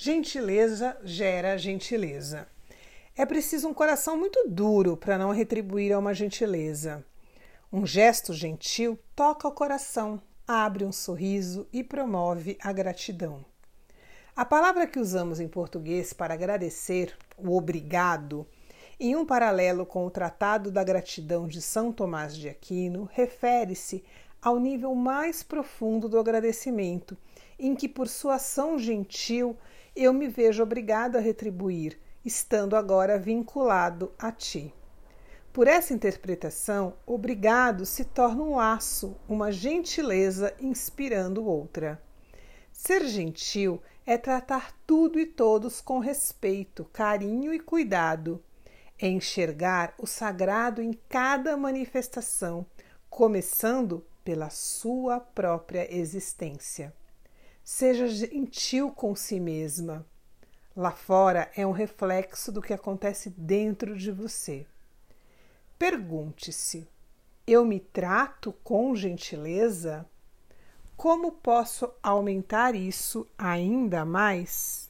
Gentileza gera gentileza. É preciso um coração muito duro para não retribuir a uma gentileza. Um gesto gentil toca o coração, abre um sorriso e promove a gratidão. A palavra que usamos em português para agradecer, o obrigado, em um paralelo com o Tratado da Gratidão de São Tomás de Aquino, refere-se ao nível mais profundo do agradecimento, em que, por sua ação gentil, eu me vejo obrigado a retribuir, estando agora vinculado a ti. Por essa interpretação, obrigado se torna um laço, uma gentileza inspirando outra. Ser gentil é tratar tudo e todos com respeito, carinho e cuidado. É enxergar o sagrado em cada manifestação, começando pela sua própria existência. Seja gentil com si mesma. Lá fora é um reflexo do que acontece dentro de você. Pergunte-se: eu me trato com gentileza? Como posso aumentar isso ainda mais?